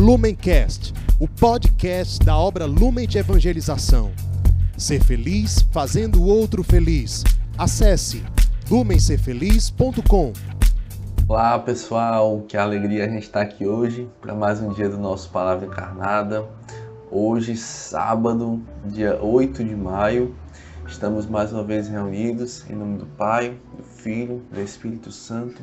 Lumencast, o podcast da obra Lumen de Evangelização. Ser feliz fazendo o outro feliz. Acesse lumencerfeliz.com. Olá pessoal, que alegria a gente estar aqui hoje para mais um dia do nosso Palavra Encarnada. Hoje, sábado, dia 8 de maio, estamos mais uma vez reunidos em nome do Pai, do Filho, do Espírito Santo.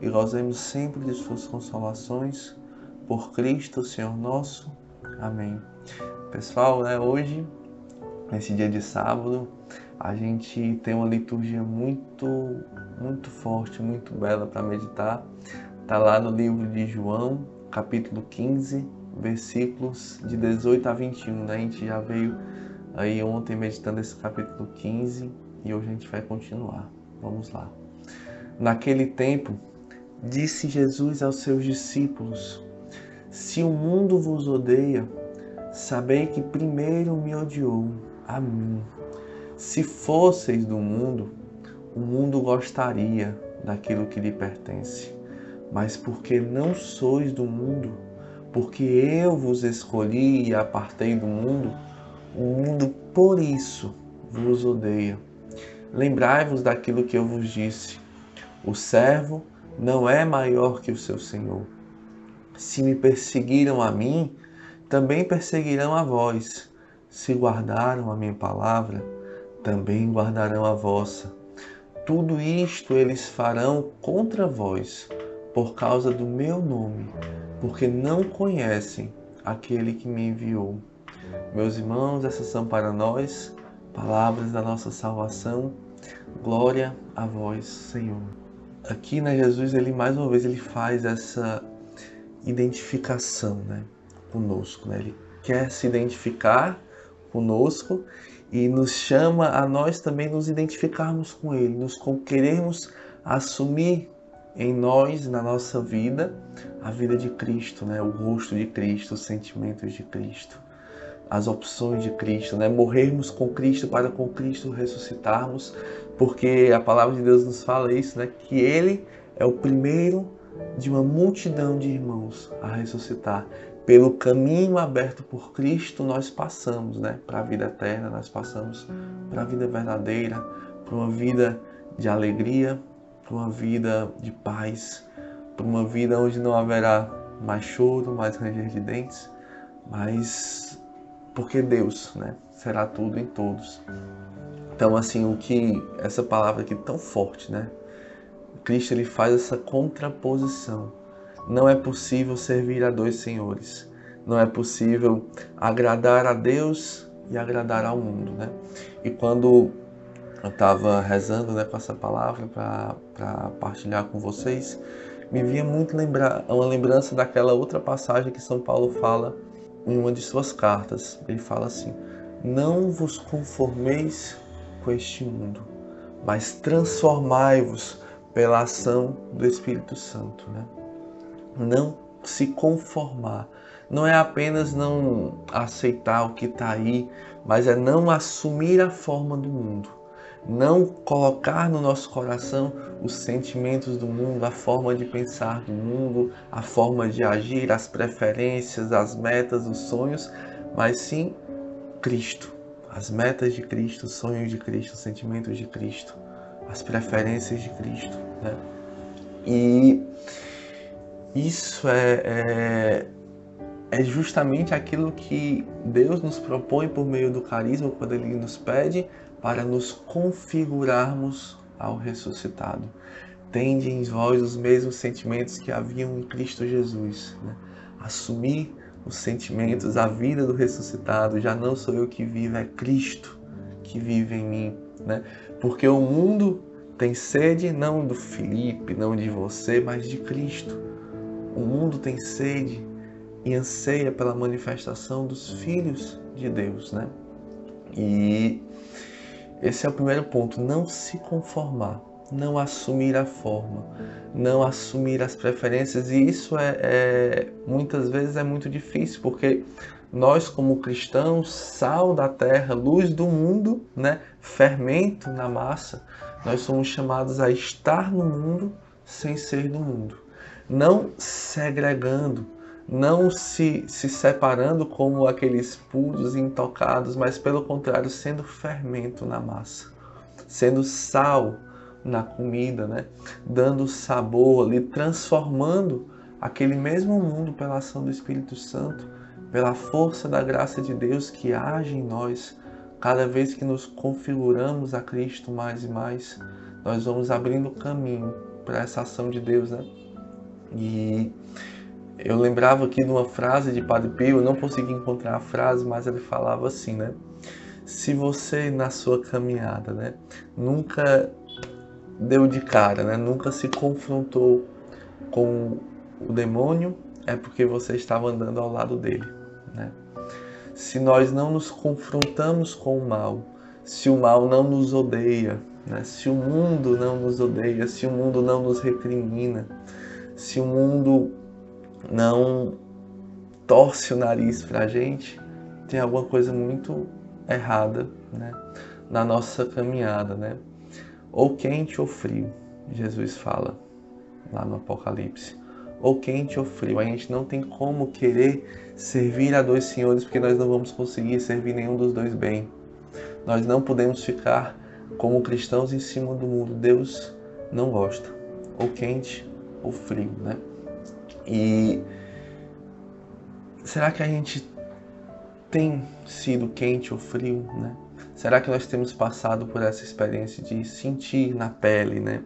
e gozemos sempre de suas consolações por Cristo, Senhor nosso. Amém. Pessoal, né, hoje, nesse dia de sábado, a gente tem uma liturgia muito, muito forte, muito bela para meditar. Está lá no livro de João, capítulo 15, versículos de 18 a 21. Né? A gente já veio aí ontem meditando esse capítulo 15 e hoje a gente vai continuar. Vamos lá. Naquele tempo, disse Jesus aos seus discípulos: se o mundo vos odeia, sabei que primeiro me odiou a mim. Se fosseis do mundo, o mundo gostaria daquilo que lhe pertence. Mas porque não sois do mundo, porque eu vos escolhi e apartei do mundo, o mundo por isso vos odeia. Lembrai-vos daquilo que eu vos disse: o servo não é maior que o seu senhor. Se me perseguiram a mim, também perseguirão a vós. Se guardaram a minha palavra, também guardarão a vossa. Tudo isto eles farão contra vós, por causa do meu nome, porque não conhecem aquele que me enviou. Meus irmãos, essas são para nós palavras da nossa salvação. Glória a vós, Senhor. Aqui, né, Jesus, ele mais uma vez ele faz essa identificação né, conosco. Né? Ele quer se identificar conosco e nos chama a nós também nos identificarmos com Ele, nos querermos assumir em nós, na nossa vida, a vida de Cristo, né? o rosto de Cristo, os sentimentos de Cristo, as opções de Cristo, né? morrermos com Cristo para com Cristo ressuscitarmos, porque a palavra de Deus nos fala isso, né? que Ele é o primeiro de uma multidão de irmãos a ressuscitar. Pelo caminho aberto por Cristo, nós passamos né, para a vida eterna, nós passamos para a vida verdadeira, para uma vida de alegria, para uma vida de paz, para uma vida onde não haverá mais choro, mais ranger de dentes, mas porque Deus né, será tudo em todos. Então, assim, o que essa palavra aqui tão forte, né? Cristo ele faz essa contraposição. Não é possível servir a dois senhores. Não é possível agradar a Deus e agradar ao mundo, né? E quando eu estava rezando né, com essa palavra para partilhar com vocês, me vinha muito lembrar, uma lembrança daquela outra passagem que São Paulo fala em uma de suas cartas. Ele fala assim: Não vos conformeis com este mundo, mas transformai-vos pela ação do Espírito Santo. Né? Não se conformar. Não é apenas não aceitar o que está aí, mas é não assumir a forma do mundo. Não colocar no nosso coração os sentimentos do mundo, a forma de pensar do mundo, a forma de agir, as preferências, as metas, os sonhos, mas sim Cristo. As metas de Cristo, os sonhos de Cristo, os sentimentos de Cristo as preferências de Cristo. Né? E isso é, é, é, justamente aquilo que Deus nos propõe por meio do carisma, quando Ele nos pede para nos configurarmos ao ressuscitado. Tende em vós os mesmos sentimentos que haviam em Cristo Jesus. Né? Assumir os sentimentos, a vida do ressuscitado. Já não sou eu que vivo, é Cristo que vive em mim. Né? Porque o mundo tem sede não do Felipe, não de você, mas de Cristo. O mundo tem sede e anseia pela manifestação dos filhos de Deus, né? E esse é o primeiro ponto, não se conformar, não assumir a forma, não assumir as preferências, e isso é, é muitas vezes é muito difícil, porque nós como cristãos, sal da terra, luz do mundo, né, fermento na massa, nós somos chamados a estar no mundo sem ser do mundo, não segregando, não se, se separando como aqueles puros intocados, mas pelo contrário, sendo fermento na massa, sendo sal na comida, né? dando sabor ali, transformando aquele mesmo mundo pela ação do Espírito Santo, pela força da graça de Deus que age em nós, cada vez que nos configuramos a Cristo mais e mais, nós vamos abrindo caminho para essa ação de Deus, né? E eu lembrava aqui de uma frase de Padre Pio, eu não consegui encontrar a frase, mas ele falava assim, né? Se você na sua caminhada, né, nunca deu de cara, né, nunca se confrontou com o demônio, é porque você estava andando ao lado dele, né? Se nós não nos confrontamos com o mal, se o mal não nos odeia, né? se o mundo não nos odeia, se o mundo não nos recrimina, se o mundo não torce o nariz para a gente, tem alguma coisa muito errada né? na nossa caminhada. Né? Ou quente ou frio, Jesus fala lá no Apocalipse. Ou quente ou frio. A gente não tem como querer servir a dois senhores porque nós não vamos conseguir servir nenhum dos dois bem. Nós não podemos ficar como cristãos em cima do mundo. Deus não gosta. Ou quente ou frio, né? E será que a gente tem sido quente ou frio, né? Será que nós temos passado por essa experiência de sentir na pele, né,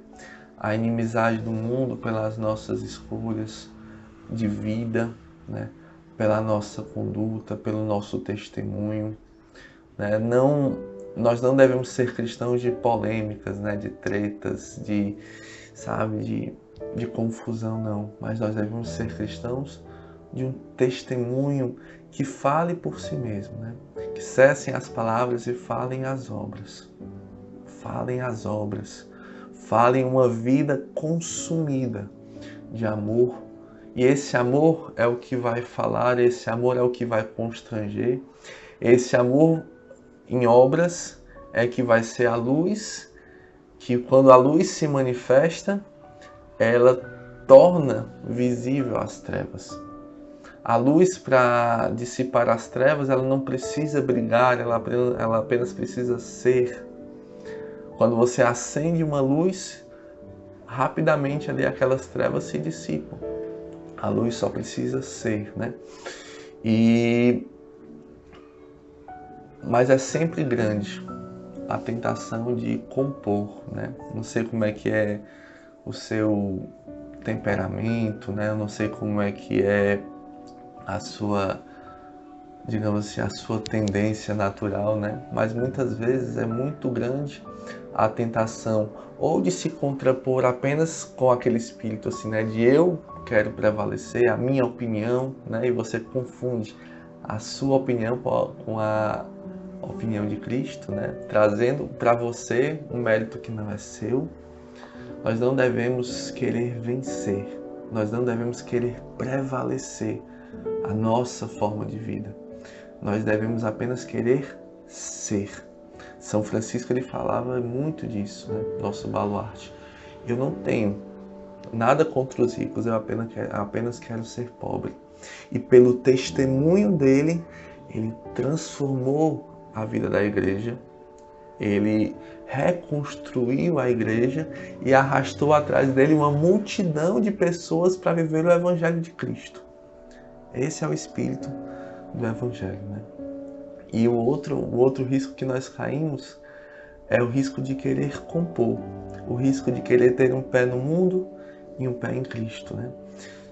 a inimizade do mundo pelas nossas escolhas de vida, né, pela nossa conduta, pelo nosso testemunho, né? Não, nós não devemos ser cristãos de polêmicas, né, de tretas, de, sabe, de de confusão, não, mas nós devemos ser cristãos de um testemunho que fale por si mesmo, né? que cessem as palavras e falem as obras. Falem as obras, falem uma vida consumida de amor. E esse amor é o que vai falar, esse amor é o que vai constranger, esse amor em obras é que vai ser a luz, que quando a luz se manifesta, ela torna visível as trevas. A luz para dissipar as trevas, ela não precisa brigar, ela, ela apenas precisa ser. Quando você acende uma luz, rapidamente ali aquelas trevas se dissipam. A luz só precisa ser, né? E mas é sempre grande a tentação de compor, né? Não sei como é que é o seu temperamento, né? Eu não sei como é que é a sua, digamos assim, a sua tendência natural, né? Mas muitas vezes é muito grande a tentação ou de se contrapor apenas com aquele espírito assim, né? De eu quero prevalecer, a minha opinião, né? E você confunde a sua opinião com a opinião de Cristo, né? Trazendo para você um mérito que não é seu, nós não devemos querer vencer, nós não devemos querer prevalecer a nossa forma de vida. Nós devemos apenas querer ser. São Francisco ele falava muito disso, né? nosso baluarte. Eu não tenho nada contra os ricos, eu apenas quero, apenas quero ser pobre. E pelo testemunho dele, ele transformou a vida da igreja ele reconstruiu a igreja e arrastou atrás dele uma multidão de pessoas para viver o Evangelho de Cristo. Esse é o espírito do Evangelho. Né? E o outro, o outro risco que nós caímos é o risco de querer compor, o risco de querer ter um pé no mundo e um pé em Cristo. Né?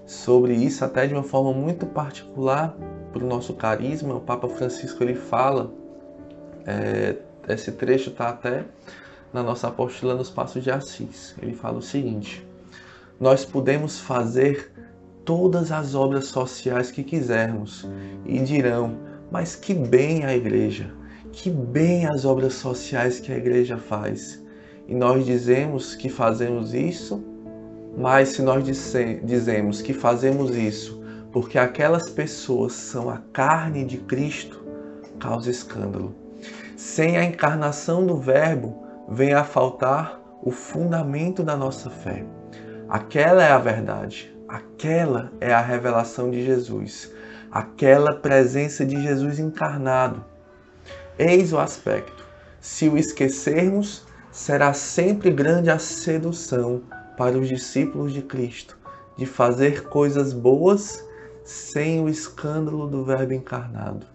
Sobre isso, até de uma forma muito particular, para o nosso carisma, o Papa Francisco ele fala é, esse trecho está até na nossa apostila nos Passos de Assis. Ele fala o seguinte: Nós podemos fazer todas as obras sociais que quisermos e dirão: mas que bem a igreja, que bem as obras sociais que a igreja faz. E nós dizemos que fazemos isso, mas se nós dizemos que fazemos isso porque aquelas pessoas são a carne de Cristo, causa escândalo. Sem a encarnação do Verbo, vem a faltar o fundamento da nossa fé. Aquela é a verdade, aquela é a revelação de Jesus, aquela presença de Jesus encarnado. Eis o aspecto. Se o esquecermos, será sempre grande a sedução para os discípulos de Cristo de fazer coisas boas sem o escândalo do Verbo encarnado,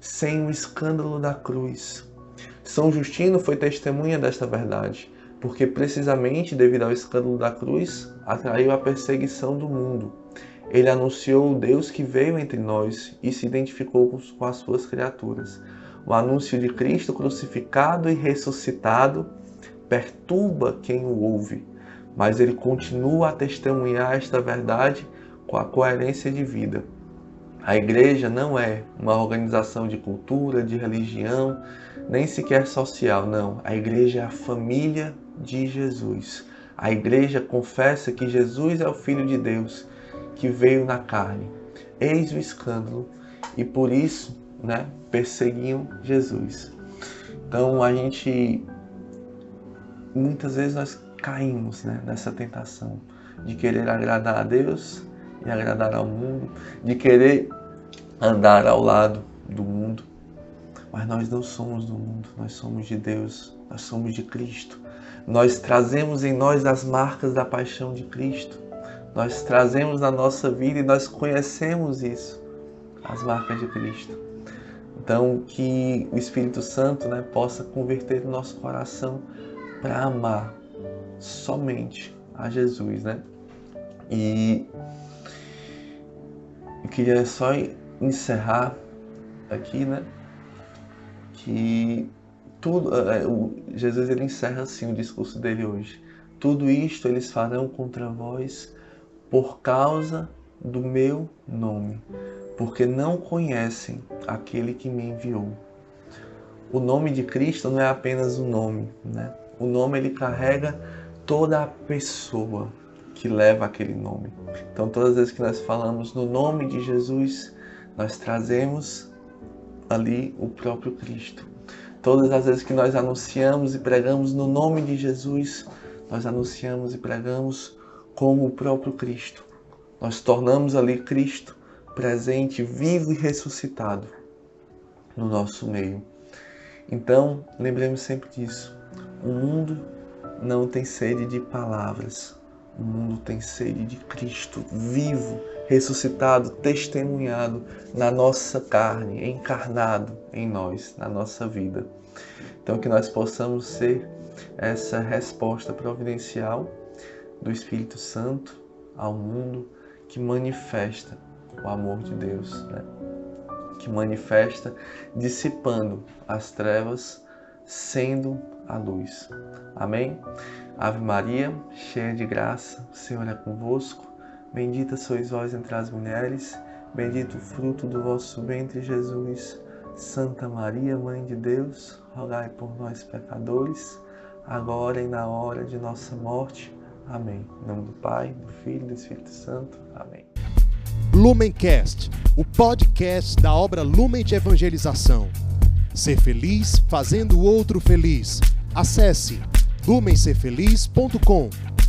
sem o escândalo da cruz. São Justino foi testemunha desta verdade, porque precisamente devido ao escândalo da cruz, atraiu a perseguição do mundo. Ele anunciou o Deus que veio entre nós e se identificou com as suas criaturas. O anúncio de Cristo crucificado e ressuscitado perturba quem o ouve, mas ele continua a testemunhar esta verdade com a coerência de vida. A igreja não é uma organização de cultura, de religião, nem sequer social, não. A igreja é a família de Jesus. A igreja confessa que Jesus é o Filho de Deus que veio na carne. Eis o escândalo e por isso, né, perseguiam Jesus. Então a gente muitas vezes nós caímos, né, nessa tentação de querer agradar a Deus e agradar ao mundo, de querer andar ao lado do mundo. Mas nós não somos do mundo, nós somos de Deus, nós somos de Cristo. Nós trazemos em nós as marcas da paixão de Cristo. Nós trazemos na nossa vida e nós conhecemos isso, as marcas de Cristo. Então, que o Espírito Santo né, possa converter o nosso coração para amar somente a Jesus, né? E eu queria só encerrar aqui, né? Que tudo, é, o, Jesus ele encerra assim o discurso dele hoje. Tudo isto eles farão contra vós por causa do meu nome, porque não conhecem aquele que me enviou. O nome de Cristo não é apenas um nome, né? O nome ele carrega toda a pessoa, que leva aquele nome. Então, todas as vezes que nós falamos no nome de Jesus, nós trazemos ali o próprio Cristo. Todas as vezes que nós anunciamos e pregamos no nome de Jesus, nós anunciamos e pregamos como o próprio Cristo. Nós tornamos ali Cristo presente, vivo e ressuscitado no nosso meio. Então, lembremos sempre disso. O mundo não tem sede de palavras, o mundo tem sede de Cristo vivo, ressuscitado, testemunhado na nossa carne, encarnado em nós, na nossa vida. Então, que nós possamos ser essa resposta providencial do Espírito Santo ao mundo que manifesta o amor de Deus, né? que manifesta dissipando as trevas, sendo a luz. Amém? Ave Maria, cheia de graça, o Senhor é convosco. Bendita sois vós entre as mulheres, bendito o fruto do vosso ventre, Jesus. Santa Maria, Mãe de Deus, rogai por nós, pecadores, agora e na hora de nossa morte. Amém. Em nome do Pai, do Filho e do Espírito Santo. Amém. Lumencast, o podcast da obra Lumen de Evangelização. Ser feliz fazendo o outro feliz. Acesse lumencerfeliz.com